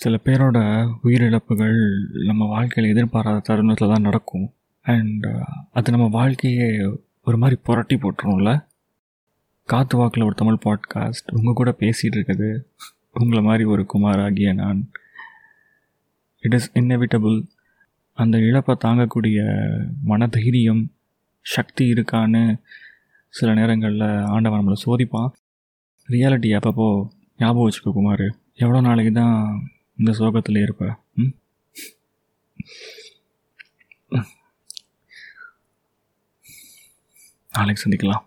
சில பேரோட உயிரிழப்புகள் நம்ம வாழ்க்கையில் எதிர்பாராத தருணத்தில் தான் நடக்கும். அண்ட் uh, அது நம்ம வாழ்க்கையே ஒரு மாதிரி புரட்டி போட்டுரும்ல? காத்து வாக்கில் ஒரு தமிழ் பாட்காஸ்ட் உங்கள் கூட பேசிகிட்டு இருக்குது. உங்களை மாதிரி ஒரு குமாராகிய நான். இட் இஸ் இன்னெவிட்டபிள் அந்த இழப்பை தாங்கக்கூடிய மனதைரியம் சக்தி இருக்கான்னு சில நேரங்களில் ஆண்டவன் நம்மளை சோதிப்பான். ரியாலிட்டி அப்பப்போ ஞாபகம் வச்சுக்கோ குமார். எவ்வளோ நாளைக்கு தான் இந்த சோகத்தில் இருப்ப. ம்? நாளைக்கு சந்திக்கலாம்.